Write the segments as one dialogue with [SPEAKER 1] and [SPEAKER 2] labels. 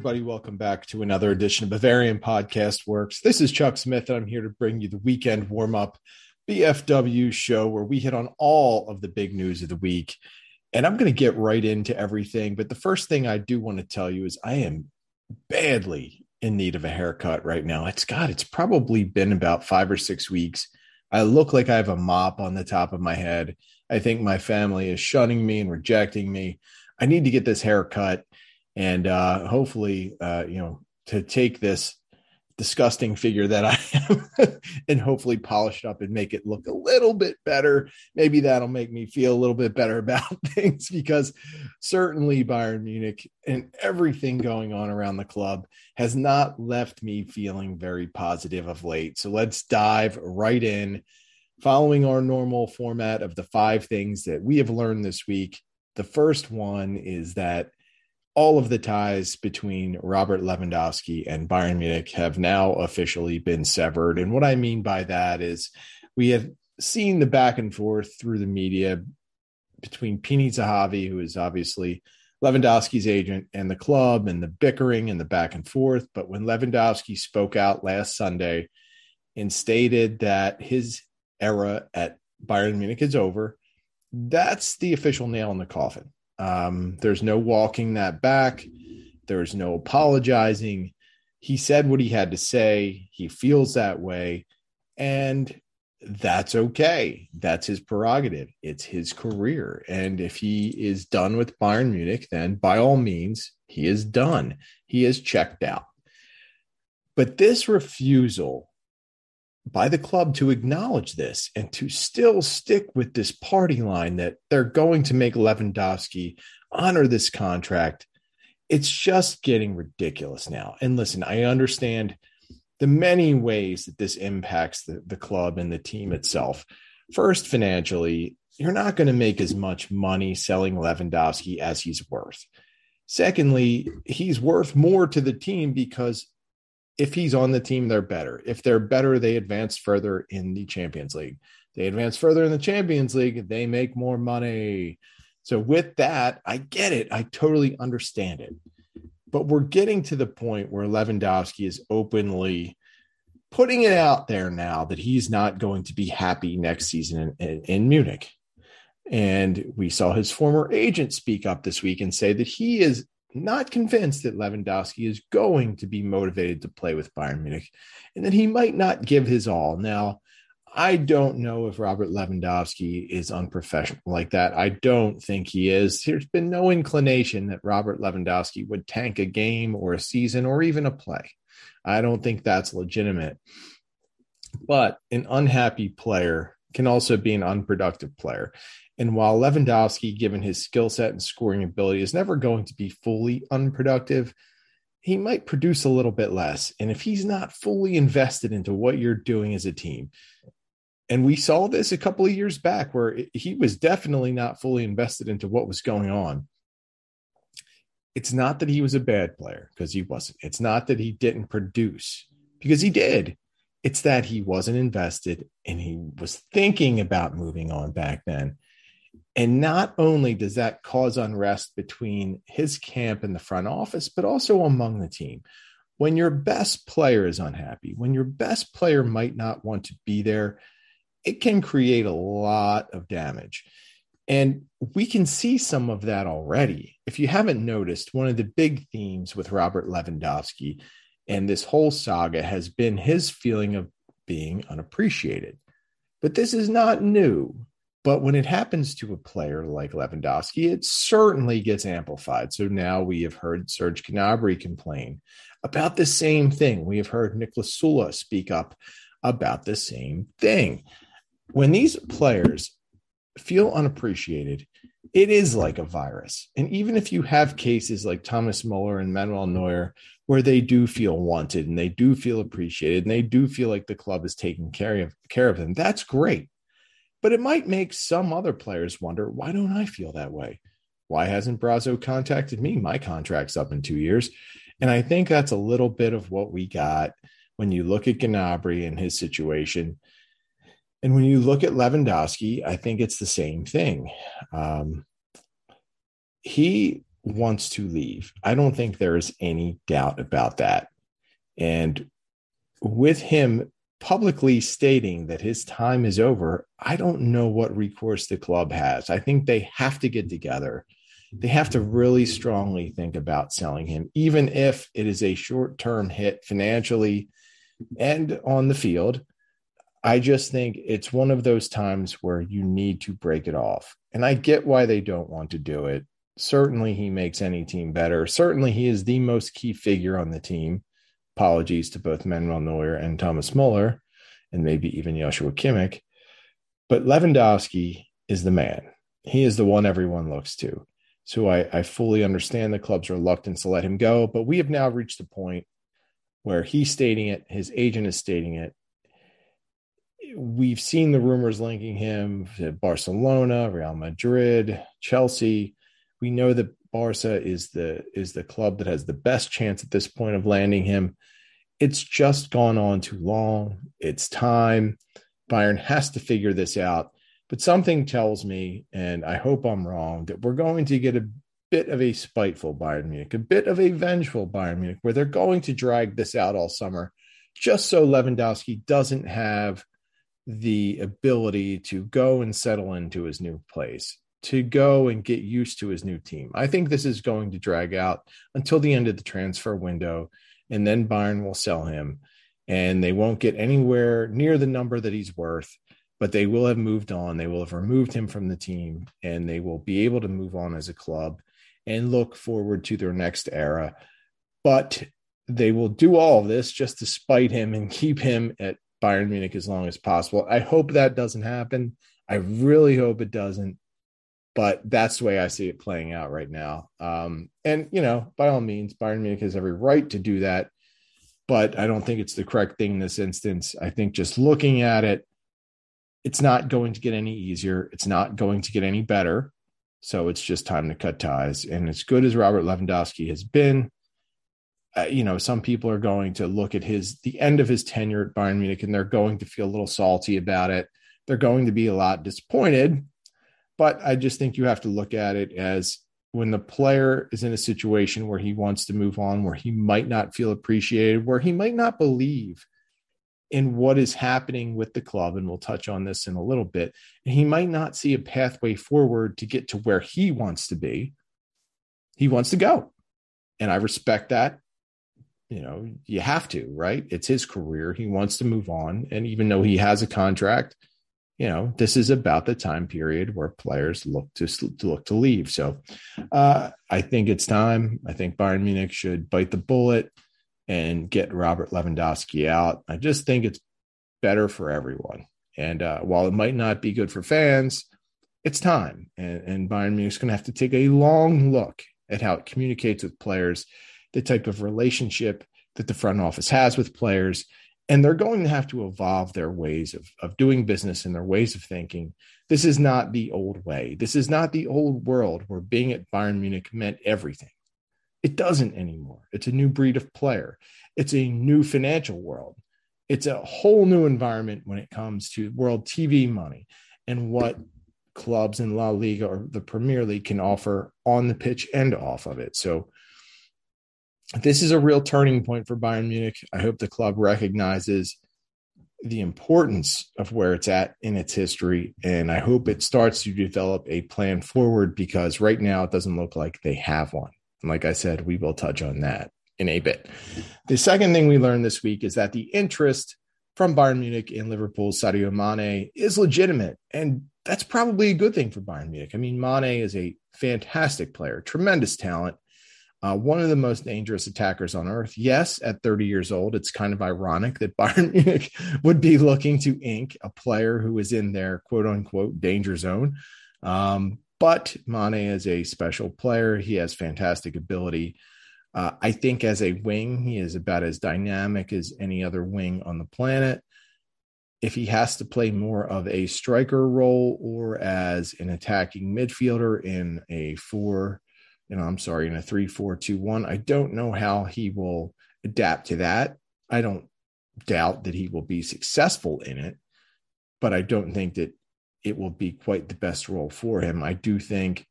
[SPEAKER 1] everybody. Welcome back to another edition of Bavarian Podcast Works. This is Chuck Smith, and I'm here to bring you the weekend warm up BFW show where we hit on all of the big news of the week. And I'm going to get right into everything. But the first thing I do want to tell you is I am badly in need of a haircut right now. It's God, it's probably been about five or six weeks. I look like I have a mop on the top of my head. I think my family is shunning me and rejecting me. I need to get this haircut and uh, hopefully, uh, you know, to take this disgusting figure that I am and hopefully polish it up and make it look a little bit better. Maybe that'll make me feel a little bit better about things because certainly Bayern Munich and everything going on around the club has not left me feeling very positive of late. So let's dive right in. Following our normal format of the five things that we have learned this week, the first one is that all of the ties between Robert Lewandowski and Bayern Munich have now officially been severed. And what I mean by that is we have seen the back and forth through the media between Pini Zahavi, who is obviously Lewandowski's agent, and the club, and the bickering and the back and forth. But when Lewandowski spoke out last Sunday and stated that his era at Bayern Munich is over, that's the official nail in the coffin. Um, there's no walking that back. There's no apologizing. He said what he had to say. He feels that way. And that's okay. That's his prerogative. It's his career. And if he is done with Bayern Munich, then by all means, he is done. He is checked out. But this refusal by the club to acknowledge this and to still stick with this party line that they're going to make Lewandowski honor this contract. It's just getting ridiculous now. And listen, I understand the many ways that this impacts the, the club and the team itself. First, financially, you're not going to make as much money selling Lewandowski as he's worth. Secondly, he's worth more to the team because if he's on the team, they're better. If they're better, they advance further in the Champions League. They advance further in the Champions League, they make more money. So, with that, I get it. I totally understand it. But we're getting to the point where Lewandowski is openly putting it out there now that he's not going to be happy next season in, in, in Munich. And we saw his former agent speak up this week and say that he is not convinced that Lewandowski is going to be motivated to play with Bayern Munich and that he might not give his all. Now, I don't know if Robert Lewandowski is unprofessional like that. I don't think he is. There's been no inclination that Robert Lewandowski would tank a game or a season or even a play. I don't think that's legitimate. But an unhappy player can also be an unproductive player. And while Lewandowski, given his skill set and scoring ability, is never going to be fully unproductive, he might produce a little bit less. And if he's not fully invested into what you're doing as a team, and we saw this a couple of years back where he was definitely not fully invested into what was going on. It's not that he was a bad player because he wasn't. It's not that he didn't produce because he did. It's that he wasn't invested and he was thinking about moving on back then. And not only does that cause unrest between his camp and the front office, but also among the team. When your best player is unhappy, when your best player might not want to be there, it can create a lot of damage. And we can see some of that already. If you haven't noticed, one of the big themes with Robert Lewandowski and this whole saga has been his feeling of being unappreciated. But this is not new. But when it happens to a player like Lewandowski, it certainly gets amplified. So now we have heard Serge Gnabry complain about the same thing. We have heard Niklas Süle speak up about the same thing. When these players feel unappreciated, it is like a virus. And even if you have cases like Thomas Muller and Manuel Neuer, where they do feel wanted and they do feel appreciated and they do feel like the club is taking care of, care of them, that's great. But it might make some other players wonder why don't I feel that way? Why hasn't Brazzo contacted me? My contract's up in two years. And I think that's a little bit of what we got when you look at Gnabry and his situation. And when you look at Lewandowski, I think it's the same thing. Um, he wants to leave. I don't think there is any doubt about that. And with him publicly stating that his time is over, I don't know what recourse the club has. I think they have to get together. They have to really strongly think about selling him, even if it is a short term hit financially and on the field. I just think it's one of those times where you need to break it off. And I get why they don't want to do it. Certainly, he makes any team better. Certainly, he is the most key figure on the team. Apologies to both Manuel Neuer and Thomas Muller, and maybe even Joshua Kimmich. But Lewandowski is the man. He is the one everyone looks to. So I, I fully understand the club's reluctance to let him go. But we have now reached the point where he's stating it, his agent is stating it, we've seen the rumors linking him to Barcelona, Real Madrid, Chelsea. We know that Barca is the is the club that has the best chance at this point of landing him. It's just gone on too long. It's time. Bayern has to figure this out. But something tells me, and I hope I'm wrong, that we're going to get a bit of a spiteful Bayern Munich, a bit of a vengeful Bayern Munich, where they're going to drag this out all summer just so Lewandowski doesn't have the ability to go and settle into his new place, to go and get used to his new team. I think this is going to drag out until the end of the transfer window, and then Bayern will sell him, and they won't get anywhere near the number that he's worth. But they will have moved on. They will have removed him from the team, and they will be able to move on as a club and look forward to their next era. But they will do all of this just to spite him and keep him at Bayern Munich as long as possible. I hope that doesn't happen. I really hope it doesn't. But that's the way I see it playing out right now. Um, and, you know, by all means, Bayern Munich has every right to do that. But I don't think it's the correct thing in this instance. I think just looking at it, it's not going to get any easier. It's not going to get any better. So it's just time to cut ties. And as good as Robert Lewandowski has been, uh, you know, some people are going to look at his the end of his tenure at Bayern Munich and they're going to feel a little salty about it. They're going to be a lot disappointed, but I just think you have to look at it as when the player is in a situation where he wants to move on, where he might not feel appreciated, where he might not believe in what is happening with the club, and we'll touch on this in a little bit. And he might not see a pathway forward to get to where he wants to be. He wants to go. And I respect that you know, you have to, right? It's his career. He wants to move on. And even though he has a contract, you know, this is about the time period where players look to, to look to leave. So uh, I think it's time. I think Bayern Munich should bite the bullet and get Robert Lewandowski out. I just think it's better for everyone. And uh, while it might not be good for fans, it's time. And, and Bayern Munich's going to have to take a long look at how it communicates with players the type of relationship that the front office has with players. And they're going to have to evolve their ways of, of doing business and their ways of thinking. This is not the old way. This is not the old world where being at Bayern Munich meant everything. It doesn't anymore. It's a new breed of player, it's a new financial world. It's a whole new environment when it comes to world TV money and what clubs in La Liga or the Premier League can offer on the pitch and off of it. So this is a real turning point for Bayern Munich. I hope the club recognizes the importance of where it's at in its history. And I hope it starts to develop a plan forward because right now it doesn't look like they have one. And like I said, we will touch on that in a bit. The second thing we learned this week is that the interest from Bayern Munich in Liverpool's Sadio Mane is legitimate. And that's probably a good thing for Bayern Munich. I mean, Mane is a fantastic player, tremendous talent uh, one of the most dangerous attackers on earth. Yes, at 30 years old, it's kind of ironic that Bayern Munich would be looking to ink a player who is in their quote unquote danger zone. Um, but Mane is a special player. He has fantastic ability. Uh, I think as a wing, he is about as dynamic as any other wing on the planet. If he has to play more of a striker role or as an attacking midfielder in a four you know, I'm sorry, in a three, four, two, one. I don't know how he will adapt to that. I don't doubt that he will be successful in it, but I don't think that it will be quite the best role for him. I do think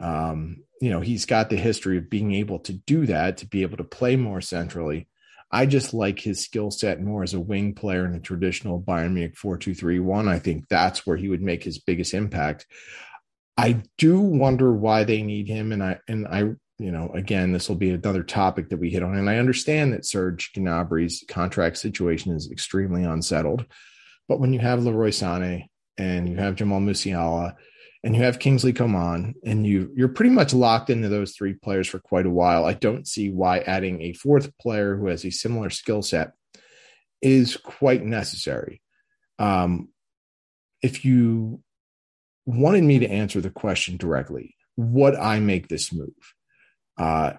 [SPEAKER 1] um, you know, he's got the history of being able to do that, to be able to play more centrally. I just like his skill set more as a wing player in a traditional Bayern Munich 4 2 3 1. I think that's where he would make his biggest impact. I do wonder why they need him. And I, and I, you know, again, this will be another topic that we hit on. And I understand that Serge Gnabry's contract situation is extremely unsettled. But when you have Leroy Sané and you have Jamal Musiala and you have Kingsley Coman, and you you're pretty much locked into those three players for quite a while. I don't see why adding a fourth player who has a similar skill set is quite necessary. Um, if you wanted me to answer the question directly, would I make this move? Uh,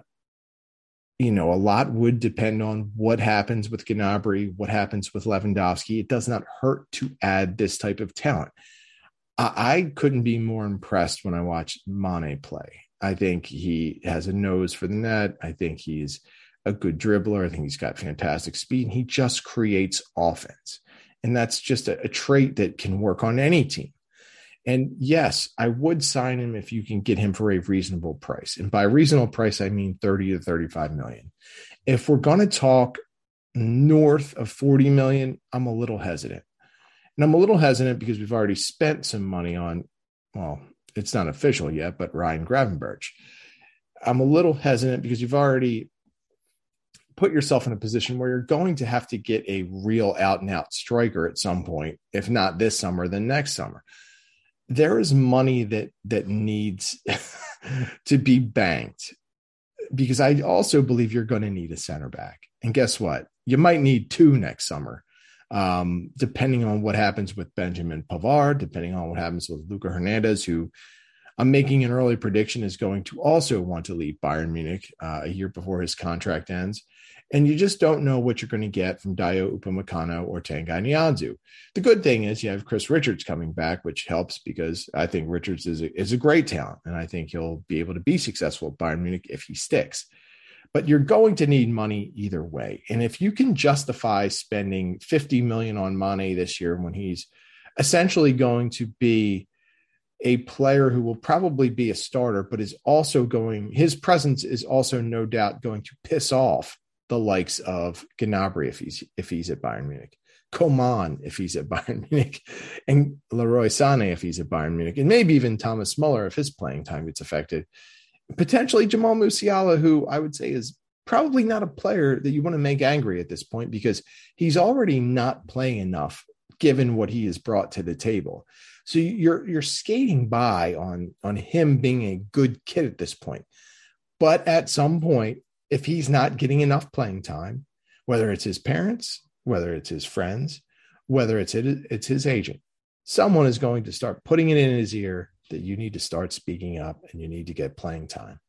[SPEAKER 1] you know, a lot would depend on what happens with Gnabry, what happens with Lewandowski. It does not hurt to add this type of talent. I, couldn't be more impressed when I watched Mane play. I think he has a nose for the net. I think he's a good dribbler. I think he's got fantastic speed. He just creates offense. And that's just a, a trait that can work on any team. And yes, I would sign him if you can get him for a reasonable price. And by reasonable price, I mean 30 to 35 million. If we're going to talk north of 40 million, I'm a little hesitant. And I'm a little hesitant because we've already spent some money on, well, it's not official yet, but Ryan Gravenberch. I'm a little hesitant because you've already put yourself in a position where you're going to have to get a real out and out striker at some point, if not this summer, then next summer. There is money that that needs to be banked because I also believe you're going to need a center back. And guess what? You might need two next summer um, depending on what happens with Benjamin Pavard, depending on what happens with Luca Hernandez, who I'm making an early prediction is going to also want to leave Bayern Munich uh, a year before his contract ends. And you just don't know what you're going to get from Dayot Upamecano or Tanguy Nianzou. The good thing is you have Chris Richards coming back, which helps because I think Richards is a, is a great talent. And I think he'll be able to be successful at Bayern Munich if he sticks but you're going to need money either way. And if you can justify spending 50 million on Mane this year when he's essentially going to be a player who will probably be a starter, but is also going, his presence is also no doubt going to piss off the likes of Gnabry if he's if he's at Bayern Munich, Coman if he's at Bayern Munich, and Leroy Sané if he's at Bayern Munich, and maybe even Thomas Muller if his playing time gets affected potentially Jamal Musiala, who I would say is probably not a player that you want to make angry at this point because he's already not playing enough given what he has brought to the table. So you're you're skating by on on him being a good kid at this point. But at some point, if he's not getting enough playing time, whether it's his parents, whether it's his friends, whether it's it, it's his agent, someone is going to start putting it in his ear that you need to start speaking up and you need to get playing time.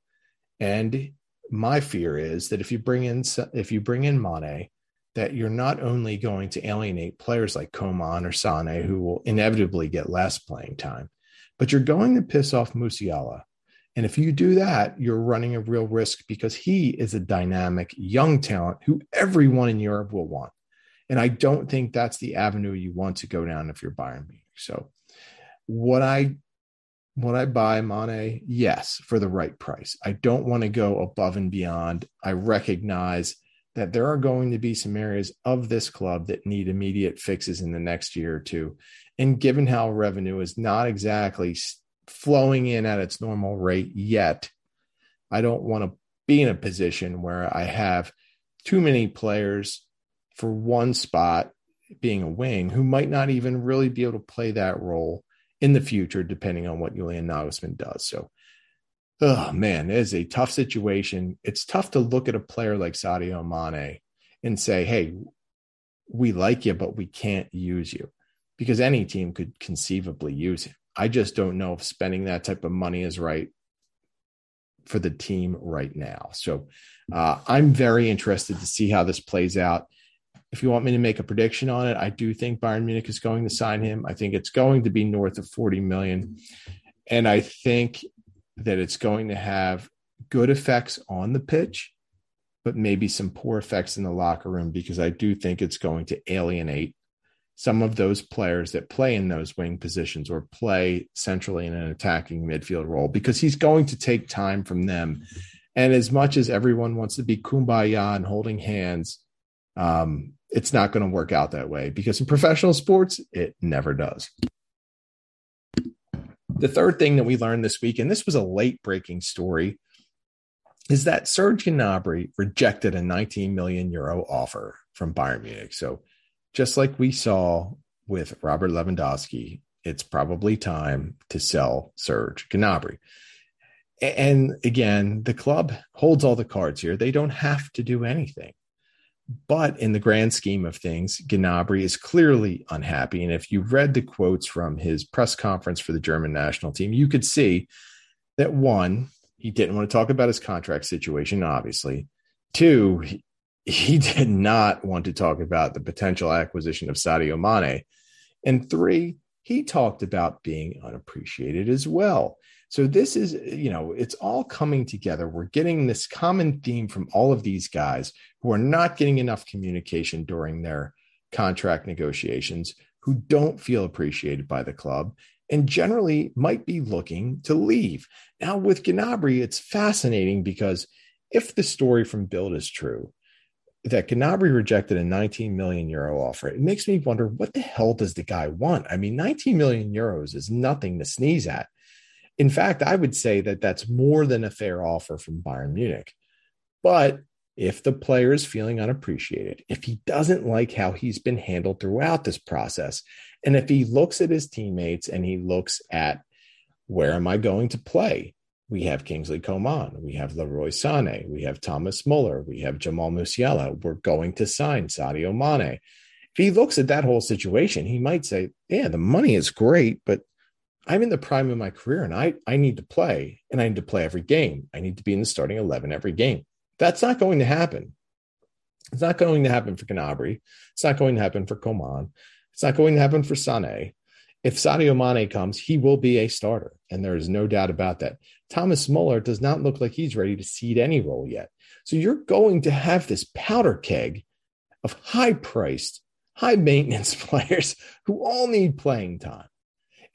[SPEAKER 1] And my fear is that if you bring in if you bring in Mane, that you're not only going to alienate players like Coman or Sane, who will inevitably get less playing time, but you're going to piss off Musiala. And if you do that, you're running a real risk because he is a dynamic young talent who everyone in Europe will want. And I don't think that's the avenue you want to go down if you're Bayern Munich. So, what I would I buy Mane? Yes, for the right price. I don't want to go above and beyond. I recognize that there are going to be some areas of this club that need immediate fixes in the next year or two. And given how revenue is not exactly flowing in at its normal rate yet, I don't want to be in a position where I have too many players for one spot being a wing who might not even really be able to play that role in the future, depending on what Julian Nagelsmann does. So, oh man, it is a tough situation. It's tough to look at a player like Sadio Mane and say, hey, we like you, but we can't use you because any team could conceivably use him. I just don't know if spending that type of money is right for the team right now. So uh, I'm very interested to see how this plays out if you want me to make a prediction on it, I do think Bayern Munich is going to sign him. I think it's going to be north of 40 million. And I think that it's going to have good effects on the pitch, but maybe some poor effects in the locker room because I do think it's going to alienate some of those players that play in those wing positions or play centrally in an attacking midfield role because he's going to take time from them. And as much as everyone wants to be kumbaya and holding hands, um, it's not going to work out that way because in professional sports, it never does. The third thing that we learned this week, and this was a late breaking story, is that Serge Gnabry rejected a 19 million euro offer from Bayern Munich. So just like we saw with Robert Lewandowski, it's probably time to sell Serge Gnabry. And again, the club holds all the cards here. They don't have to do anything. But in the grand scheme of things, Gnabry is clearly unhappy. And if you read the quotes from his press conference for the German national team, you could see that one, he didn't want to talk about his contract situation, obviously. Two, he did not want to talk about the potential acquisition of Sadio Mane. And three, he talked about being unappreciated as well. So this is, you know, it's all coming together. We're getting this common theme from all of these guys who are not getting enough communication during their contract negotiations, who don't feel appreciated by the club, and generally might be looking to leave. Now, with Gnabry, it's fascinating because if the story from Bild is true, that Gnabry rejected a 19 million euro offer. It makes me wonder what the hell does the guy want? I mean, 19 million euros is nothing to sneeze at. In fact, I would say that that's more than a fair offer from Bayern Munich. But if the player is feeling unappreciated, if he doesn't like how he's been handled throughout this process, and if he looks at his teammates and he looks at where am I going to play? we have Kingsley Coman, we have Leroy Sané, we have Thomas Muller, we have Jamal Musiala. We're going to sign Sadio Mane. If he looks at that whole situation, he might say, "Yeah, the money is great, but I'm in the prime of my career, and I I need to play, and I need to play every game. I need to be in the starting eleven every game." That's not going to happen. It's not going to happen for Gnabry. It's not going to happen for Coman. It's not going to happen for Sané if Sadio Mane comes, he will be a starter, and there is no doubt about that. Thomas Muller does not look like he's ready to cede any role yet. So you're going to have this powder keg of high priced, high maintenance players who all need playing time.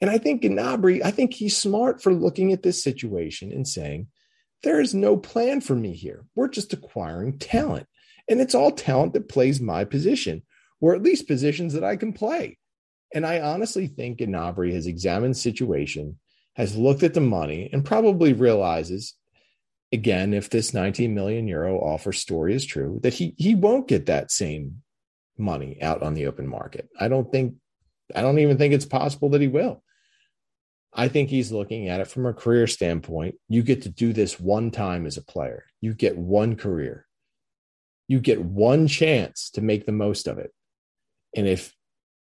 [SPEAKER 1] And I think Gnabry, I think he's smart for looking at this situation and saying, there is no plan for me here. We're just acquiring talent. And it's all talent that plays my position, or at least positions that I can play. And I honestly think Gnabry has examined the situation, has looked at the money, and probably realizes, again, if this 19 million euro offer story is true, that he he won't get that same money out on the open market. I don't think I don't even think it's possible that he will. I think he's looking at it from a career standpoint. You get to do this one time as a player. You get one career. You get one chance to make the most of it. And if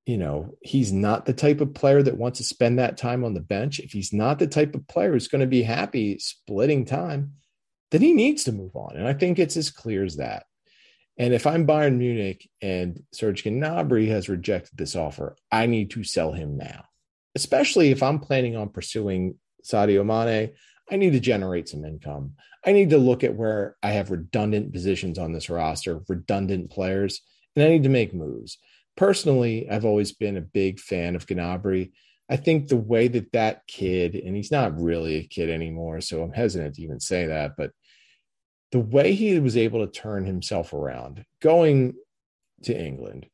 [SPEAKER 1] you know, he's not the type of player that wants to spend that time on the bench. If he's not the type of player who's going to be happy splitting time, then he needs to move on. And I think it's as clear as that. And if I'm Bayern Munich and Serge Gnabry has rejected this offer, I need to sell him now. Especially if I'm planning on pursuing Sadio Mane, I need to generate some income. I need to look at where I have redundant positions on this roster, redundant players, and I need to make moves personally, I've always been a big fan of Gnabry. I think the way that that kid, and he's not really a kid anymore, so I'm hesitant to even say that, but the way he was able to turn himself around, going to England,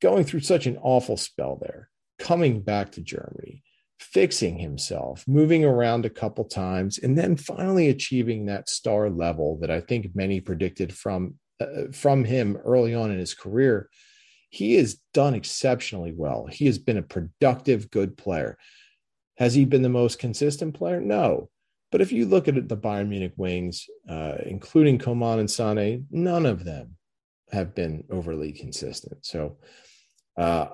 [SPEAKER 1] going through such an awful spell there, coming back to Germany, fixing himself, moving around a couple times, and then finally achieving that star level that I think many predicted from uh, from him early on in his career he has done exceptionally well. He has been a productive, good player. Has he been the most consistent player? No. But if you look at the Bayern Munich wings, uh, including Coman and Sane, none of them have been overly consistent. So, uh,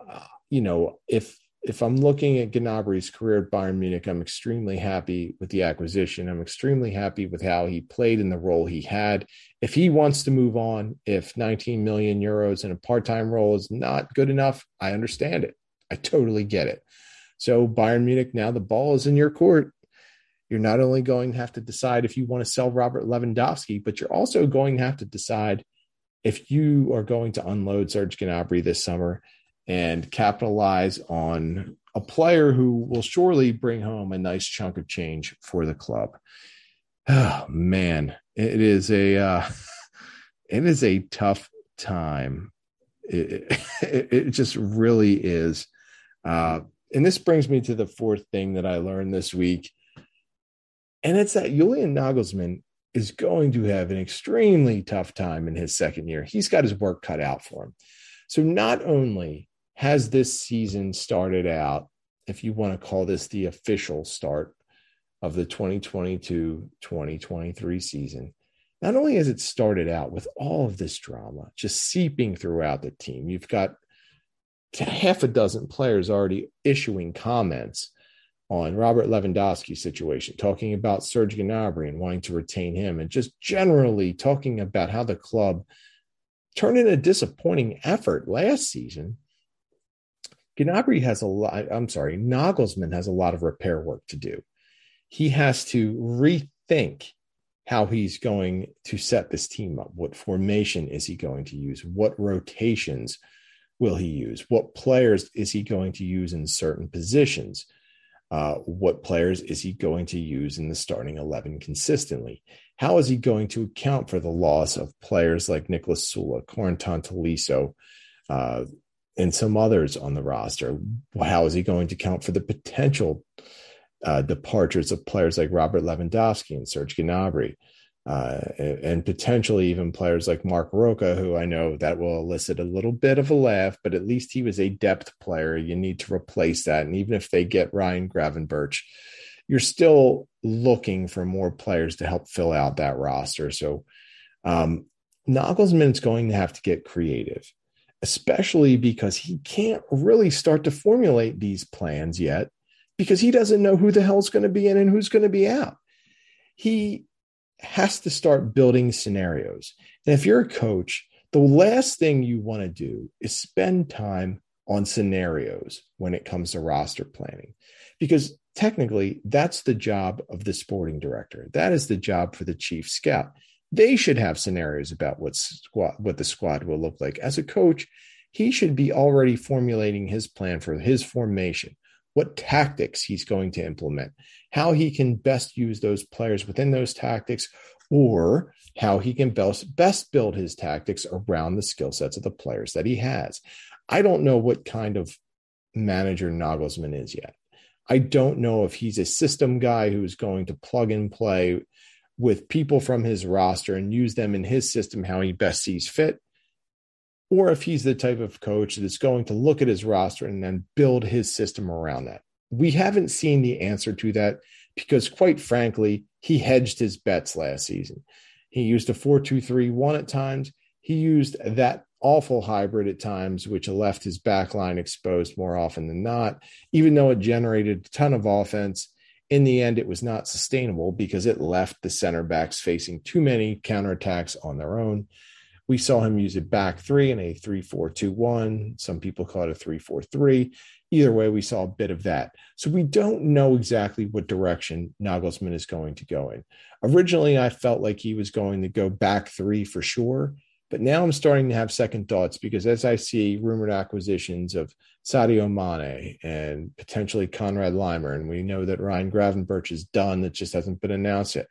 [SPEAKER 1] you know, if if I'm looking at Gnabry's career at Bayern Munich, I'm extremely happy with the acquisition. I'm extremely happy with how he played in the role he had. If he wants to move on, if 19 million euros in a part-time role is not good enough, I understand it. I totally get it. So Bayern Munich, now the ball is in your court. You're not only going to have to decide if you want to sell Robert Lewandowski, but you're also going to have to decide if you are going to unload Serge Gnabry this summer and capitalize on a player who will surely bring home a nice chunk of change for the club. Oh man, it is a uh, it is a tough time. It, it, it just really is. Uh, and this brings me to the fourth thing that I learned this week, and it's that Julian Nagelsmann is going to have an extremely tough time in his second year. He's got his work cut out for him. So not only has this season started out, if you want to call this the official start of the 2022 2023 season, not only has it started out with all of this drama just seeping throughout the team, you've got half a dozen players already issuing comments on Robert Lewandowski's situation, talking about Serge Gnabry and wanting to retain him, and just generally talking about how the club turned in a disappointing effort last season. Gnabry has a lot, I'm sorry, Nagelsmann has a lot of repair work to do. He has to rethink how he's going to set this team up. What formation is he going to use? What rotations will he use? What players is he going to use in certain positions? Uh, what players is he going to use in the starting 11 consistently? How is he going to account for the loss of players like Nicholas Süle, Corentin Tolisso, uh, and some others on the roster? How is he going to count for the potential uh, departures of players like Robert Lewandowski and Serge Gnabry? uh, and potentially even players like Marc Roca, who I know that will elicit a little bit of a laugh, but at least he was a depth player. You need to replace that. And even if they get Ryan Gravenberch, you're still looking for more players to help fill out that roster. So um, is going to have to get creative, especially because he can't really start to formulate these plans yet because he doesn't know who the hell's going to be in and who's going to be out. He has to start building scenarios. And if you're a coach, the last thing you want to do is spend time on scenarios when it comes to roster planning, because technically that's the job of the sporting director. That is the job for the chief scout. They should have scenarios about what squad, what the squad will look like. As a coach, he should be already formulating his plan for his formation, what tactics he's going to implement, how he can best use those players within those tactics, or how he can best, best build his tactics around the skill sets of the players that he has. I don't know what kind of manager Nagelsmann is yet. I don't know if he's a system guy who's going to plug and play with people from his roster and use them in his system how he best sees fit, or if he's the type of coach that's going to look at his roster and then build his system around that. We haven't seen the answer to that because, quite frankly, he hedged his bets last season. He used a 4 2 3 1 at times. He used that awful hybrid at times, which left his back line exposed more often than not. Even though it generated a ton of offense, in the end, it was not sustainable because it left the center backs facing too many counterattacks on their own. We saw him use a back three and a 3 4 2 1. Some people call it a 3 4 3 either way, we saw a bit of that. So we don't know exactly what direction Nagelsmann is going to go in. Originally, I felt like he was going to go back three for sure, but now I'm starting to have second thoughts because as I see rumored acquisitions of Sadio Mane and potentially Konrad Laimer, and we know that Ryan Gravenberch is done, that just hasn't been announced yet.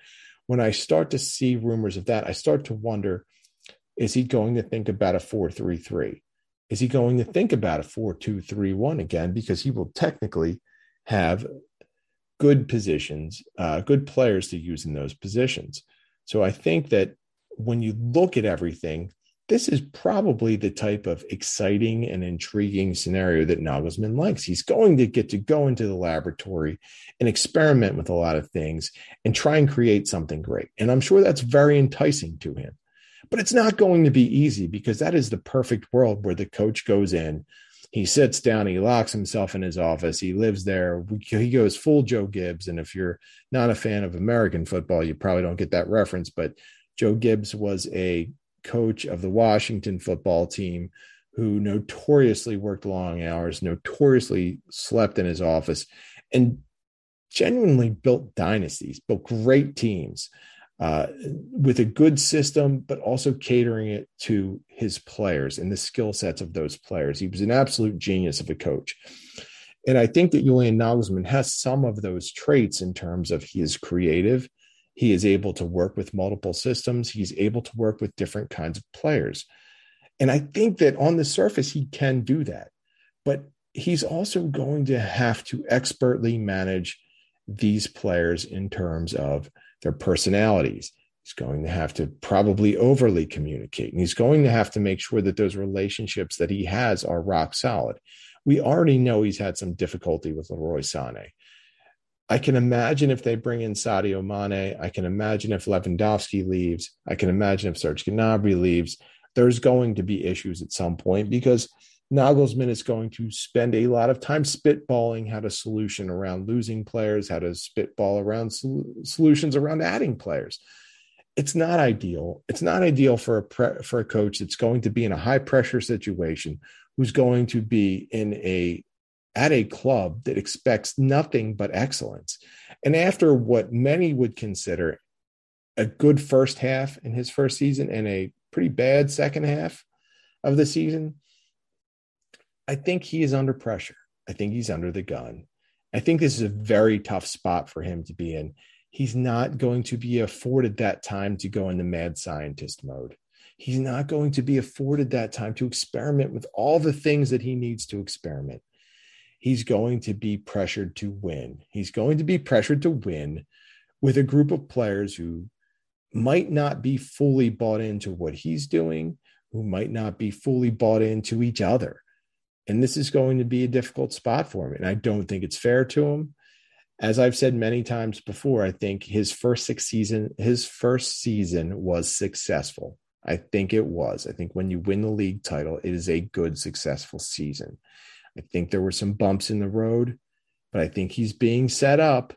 [SPEAKER 1] When I start to see rumors of that, I start to wonder is he going to think about a 4 3 3? is he going to think about a 4 2 3 1 again? Because he will technically have good positions, uh, good players to use in those positions. So I think that when you look at everything, this is probably the type of exciting and intriguing scenario that Nagelsmann likes. He's going to get to go into the laboratory and experiment with a lot of things and try and create something great. And I'm sure that's very enticing to him. But it's not going to be easy because that is the perfect world where the coach goes in, he sits down, he locks himself in his office, he lives there. He goes full Joe Gibbs. And if you're not a fan of American football, you probably don't get that reference. But Joe Gibbs was a coach of the Washington football team who notoriously worked long hours, notoriously slept in his office, and genuinely built dynasties, built great teams. uh, with a good system, but also catering it to his players and the skill sets of those players. He was an absolute genius of a coach. And I think that Julian Nagelsmann has some of those traits in terms of he is creative. He is able to work with multiple systems. He's able to work with different kinds of players. And I think that on the surface, he can do that. But he's also going to have to expertly manage these players in terms of their personalities. He's going to have to probably overly communicate, and he's going to have to make sure that those relationships that he has are rock solid. We already know he's had some difficulty with Leroy Sané. I can imagine if they bring in Sadio Mane. I can imagine if Lewandowski leaves. I can imagine if Serge Gnabry leaves. There's going to be issues at some point because Nagelsmann is going to spend a lot of time spitballing how to solution around losing players, how to spitball around sol- solutions around adding players. It's not ideal. It's not ideal for a pre- for a coach that's going to be in a high pressure situation, who's going to be in a at a club that expects nothing but excellence. And after what many would consider a good first half in his first season and a pretty bad second half of the season, I think he is under pressure. I think he's under the gun. I think this is a very tough spot for him to be in. He's not going to be afforded that time to go into mad scientist mode. He's not going to be afforded that time to experiment with all the things that he needs to experiment. He's going to be pressured to win. He's going to be pressured to win with a group of players who might not be fully bought into what he's doing, who might not be fully bought into each other. And this is going to be a difficult spot for him. And I don't think it's fair to him. As I've said many times before, I think his first six season, his first season was successful. I think it was. I think when you win the league title, it is a good, successful season. I think there were some bumps in the road, but I think he's being set up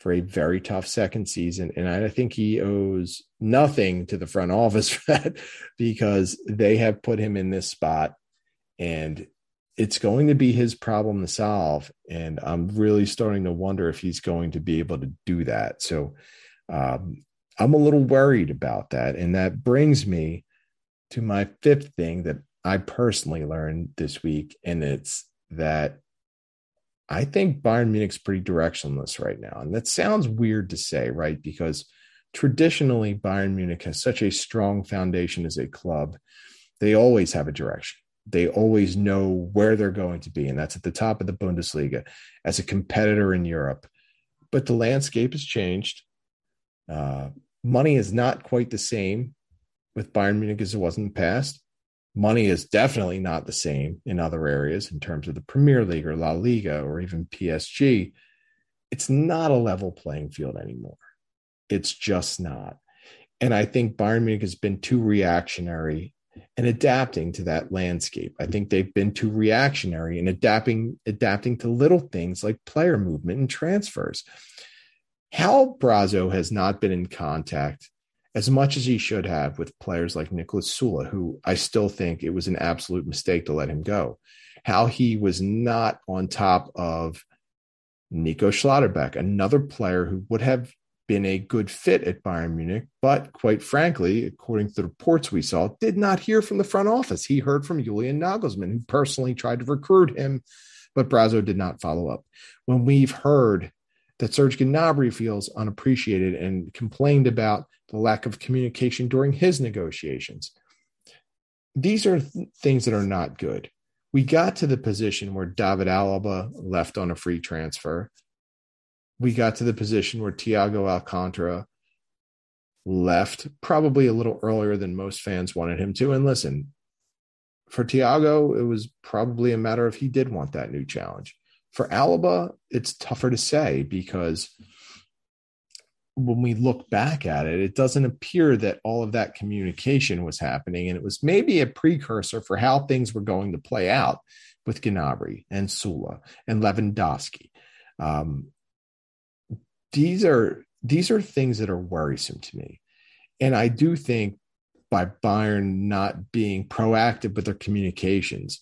[SPEAKER 1] for a very tough second season. And I think he owes nothing to the front office for that because they have put him in this spot. And it's going to be his problem to solve. And I'm really starting to wonder if he's going to be able to do that. So um, I'm a little worried about that. And that brings me to my fifth thing that I personally learned this week. And it's that I think Bayern Munich's pretty directionless right now. And that sounds weird to say, right? Because traditionally, Bayern Munich has such a strong foundation as a club. They always have a direction they always know where they're going to be, and that's at the top of the Bundesliga as a competitor in Europe. But the landscape has changed. Uh, money is not quite the same with Bayern Munich as it was in the past. Money is definitely not the same in other areas in terms of the Premier League or La Liga or even PSG. It's not a level playing field anymore. It's just not. And I think Bayern Munich has been too reactionary and adapting to that landscape. I think they've been too reactionary and adapting adapting to little things like player movement and transfers. Hal Brazzo has not been in contact as much as he should have with players like Niklas Süle, who I still think it was an absolute mistake to let him go. How he was not on top of Nico Schlotterbeck, another player who would have been a good fit at Bayern Munich, but quite frankly, according to the reports we saw, did not hear from the front office. He heard from Julian Nagelsmann, who personally tried to recruit him, but Brazzo did not follow up. When we've heard that Serge Gnabry feels unappreciated and complained about the lack of communication during his negotiations, these are th- things that are not good. We got to the position where David Alaba left on a free transfer we got to the position where Thiago Alcantara left probably a little earlier than most fans wanted him to. And listen, for Thiago, it was probably a matter of he did want that new challenge. For Alaba, it's tougher to say because when we look back at it, it doesn't appear that all of that communication was happening. And it was maybe a precursor for how things were going to play out with Gnabry and Süle and Lewandowski. Um, these are these are things that are worrisome to me. And I do think by Bayern not being proactive with their communications,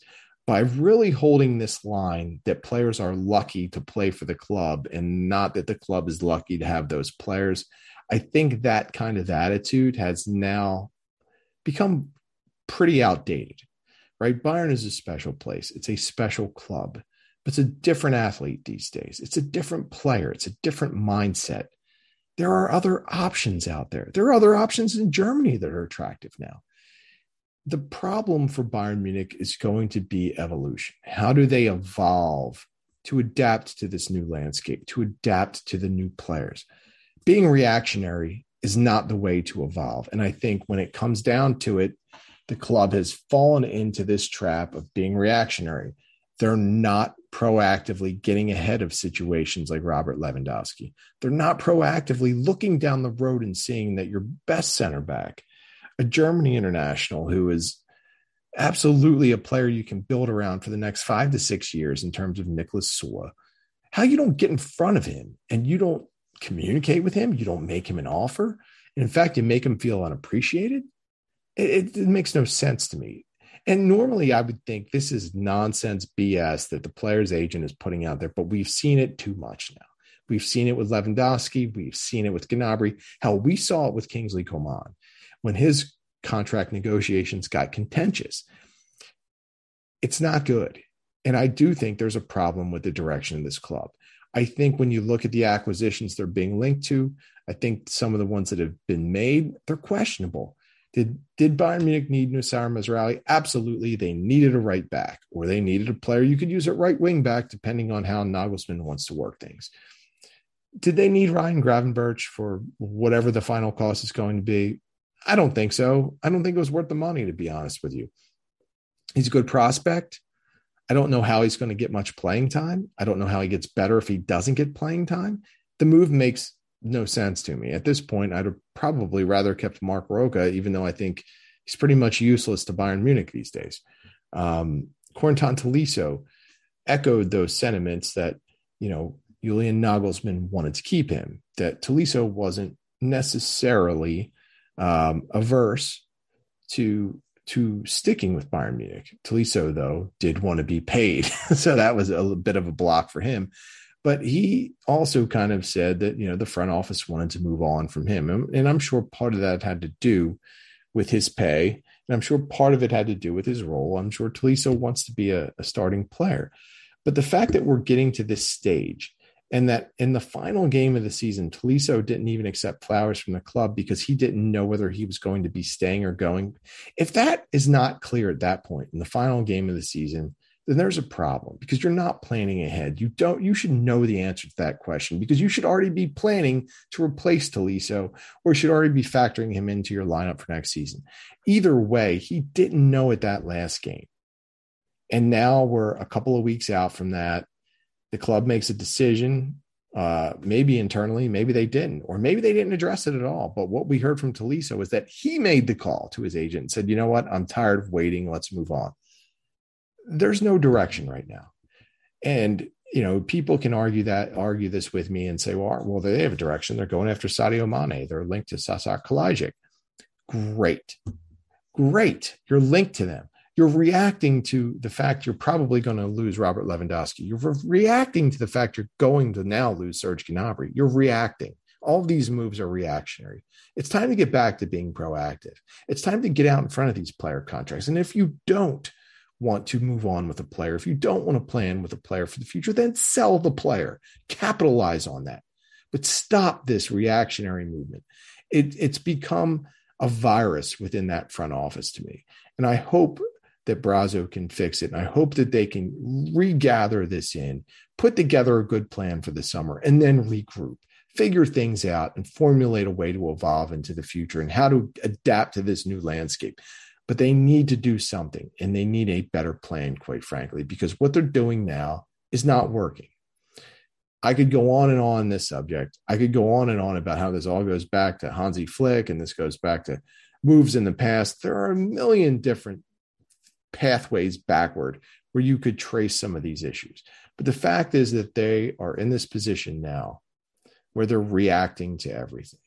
[SPEAKER 1] by really holding this line that players are lucky to play for the club and not that the club is lucky to have those players, I think that kind of attitude has now become pretty outdated, right? Bayern is a special place, it's a special club, but it's a different athlete these days. It's a different player, it's a different mindset. There are other options out there. There are other options in Germany that are attractive now. The problem for Bayern Munich is going to be evolution. How do they evolve to adapt to this new landscape, to adapt to the new players? Being reactionary is not the way to evolve. And I think when it comes down to it, the club has fallen into this trap of being reactionary. They're not proactively getting ahead of situations like Robert Lewandowski. They're not proactively looking down the road and seeing that your best center back, a Germany international who is absolutely a player you can build around for the next five to six years in terms of Nicholas Süle, how you don't get in front of him and you don't communicate with him, you don't make him an offer. And in fact, you make him feel unappreciated. It, it, it makes no sense to me. And normally I would think this is nonsense BS that the player's agent is putting out there, but we've seen it too much now. We've seen it with Lewandowski. We've seen it with Gnabry. Hell, we saw it with Kingsley Coman when his contract negotiations got contentious. It's not good. And I do think there's a problem with the direction of this club. I think when you look at the acquisitions they're being linked to, I think some of the ones that have been made, they're questionable. Did did Bayern Munich need Noussair Mazraoui? Absolutely. They needed a right back, or they needed a player you could use at right wing back, depending on how Nagelsmann wants to work things. Did they need Ryan Gravenberch for whatever the final cost is going to be? I don't think so. I don't think it was worth the money, to be honest with you. He's a good prospect. I don't know how he's going to get much playing time. I don't know how he gets better if he doesn't get playing time. The move makes no sense to me. At this point, I'd have probably rather kept Marc Roca, even though I think he's pretty much useless to Bayern Munich these days. Um, Corentin Tolisso echoed those sentiments that, you know, Julian Nagelsmann wanted to keep him, that Tolisso wasn't necessarily um, averse to to sticking with Bayern Munich. Tolisso, though, did want to be paid. so that was a bit of a block for him. But he also kind of said that, you know, the front office wanted to move on from him. And, and I'm sure part of that had to do with his pay. And I'm sure part of it had to do with his role. I'm sure Tolisso wants to be a, a starting player. But the fact that we're getting to this stage and that in the final game of the season, Tolisso didn't even accept flowers from the club because he didn't know whether he was going to be staying or going. If that is not clear at that point in the final game of the season, then there's a problem because you're not planning ahead. You don't, you should know the answer to that question because you should already be planning to replace Tolisso or should already be factoring him into your lineup for next season. Either way, he didn't know at that last game. And now we're a couple of weeks out from that the club makes a decision, uh, maybe internally, maybe they didn't, or maybe they didn't address it at all. But what we heard from Tolisso was that he made the call to his agent and said, you know what, I'm tired of waiting. Let's move on. There's no direction right now. And you know, people can argue that, argue this with me and say, well, well, they have a direction. They're going after Sadio Mane. They're linked to Sasa Kalajdzic. Great. Great. You're linked to them you're reacting to the fact you're probably going to lose Robert Lewandowski. You're re- reacting to the fact you're going to now lose Serge Gnabry. You're reacting. All these moves are reactionary. It's time to get back to being proactive. It's time to get out in front of these player contracts. And if you don't want to move on with a player, if you don't want to plan with a player for the future, then sell the player, capitalize on that. But stop this reactionary movement. It, it's become a virus within that front office to me. And I hope that Brazzo can fix it. And I hope that they can regather this in, put together a good plan for the summer, and then regroup, figure things out, and formulate a way to evolve into the future and how to adapt to this new landscape. But they need to do something and they need a better plan, quite frankly, because what they're doing now is not working. I could go on and on this subject. I could go on and on about how this all goes back to Hansi Flick and this goes back to moves in the past. There are a million different pathways backward where you could trace some of these issues. But the fact is that they are in this position now where they're reacting to everything.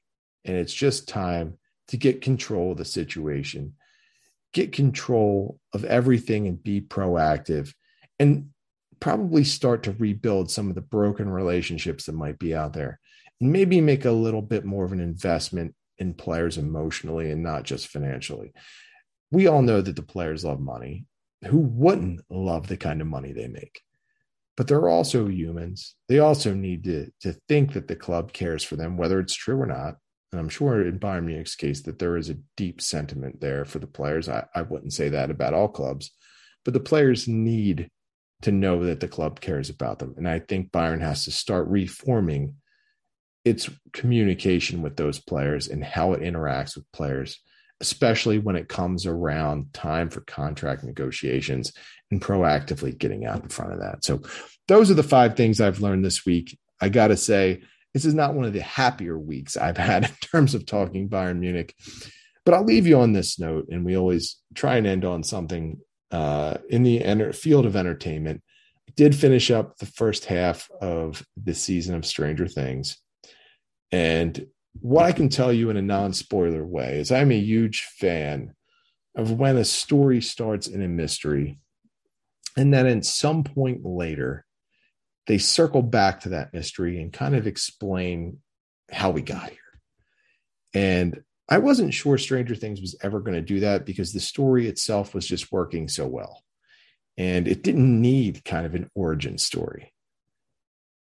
[SPEAKER 1] And it's just time to get control of the situation, get control of everything and be proactive and probably start to rebuild some of the broken relationships that might be out there And maybe make a little bit more of an investment in players emotionally and not just financially. We all know that the players love money. Who wouldn't love the kind of money they make? But they're also humans. They also need to, to think that the club cares for them, whether it's true or not. And I'm sure in Bayern Munich's case that there is a deep sentiment there for the players. I, I wouldn't say that about all clubs, but the players need to know that the club cares about them. And I think Bayern has to start reforming its communication with those players and how it interacts with players, especially when it comes around time for contract negotiations and proactively getting out in front of that. So, those are the five things I've learned this week. I got to say, this is not one of the happier weeks I've had in terms of talking Bayern Munich. But I'll leave you on this note, and we always try and end on something uh, in the enter- field of entertainment. I did finish up the first half of the season of Stranger Things. And what I can tell you in a non spoiler way is I'm a huge fan of when a story starts in a mystery and then at some point later they circle back to that mystery and kind of explain how we got here. And I wasn't sure Stranger Things was ever going to do that because the story itself was just working so well. And it didn't need kind of an origin story.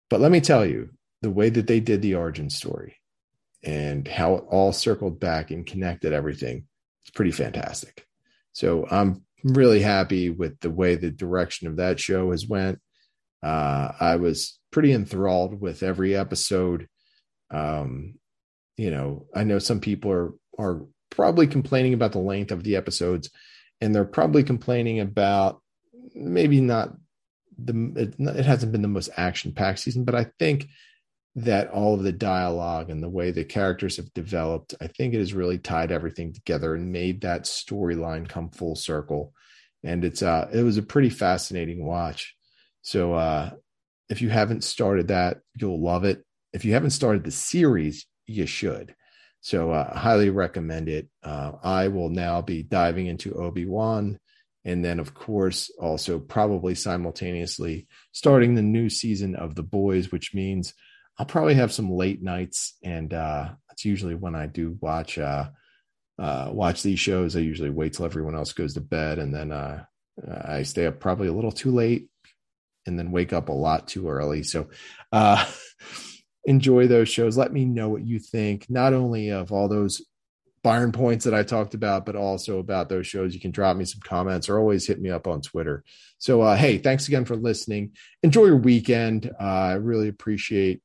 [SPEAKER 1] But let me tell you, the way that they did the origin story and how it all circled back and connected everything, it's pretty fantastic. So I'm really happy with the way the direction of that show has went. Uh, I was pretty enthralled with every episode. Um, you know, I know some people are are probably complaining about the length of the episodes, and they're probably complaining about maybe not the it, it hasn't been the most action packed season, but I think that all of the dialogue and the way the characters have developed, I think it has really tied everything together and made that storyline come full circle. And it's uh it was a pretty fascinating watch. So uh if you haven't started that, you'll love it. If you haven't started the series, you should. So uh, highly recommend it. Uh, I will now be diving into Obi Wan, and then of course also probably simultaneously starting the new season of The Boys, which means I'll probably have some late nights, and uh, that's usually when I do watch uh, uh, watch these shows. I usually wait till everyone else goes to bed, and then uh, I stay up probably a little too late, and then wake up a lot too early. So. Uh, enjoy those shows. Let me know what you think, not only of all those Bayern points that I talked about, but also about those shows. You can drop me some comments or always hit me up on Twitter. So, uh, hey, thanks again for listening. Enjoy your weekend. Uh, I really appreciate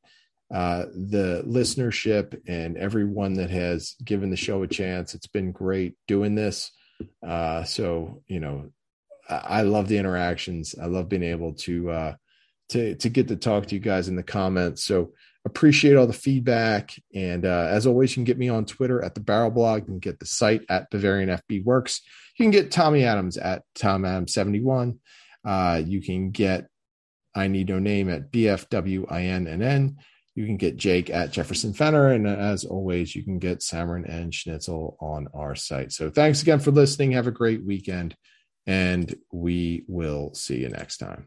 [SPEAKER 1] uh, the listenership and everyone that has given the show a chance. It's been great doing this. Uh, so, you know, I, I, love the interactions. I love being able to uh, to to get to talk to you guys in the comments. So appreciate all the feedback. And uh, as always, you can get me on Twitter at the Barrel Blog. You can get the site at Bavarian FB Works. You can get Tommy Adams at Tom Adams 71. Uh, you can get I Need No Name at BFWINNN. You can get Jake at Jefferson Fenner. And as always, you can get Samarin and Schnitzel on our site. So thanks again for listening. Have a great weekend. And we will see you next time.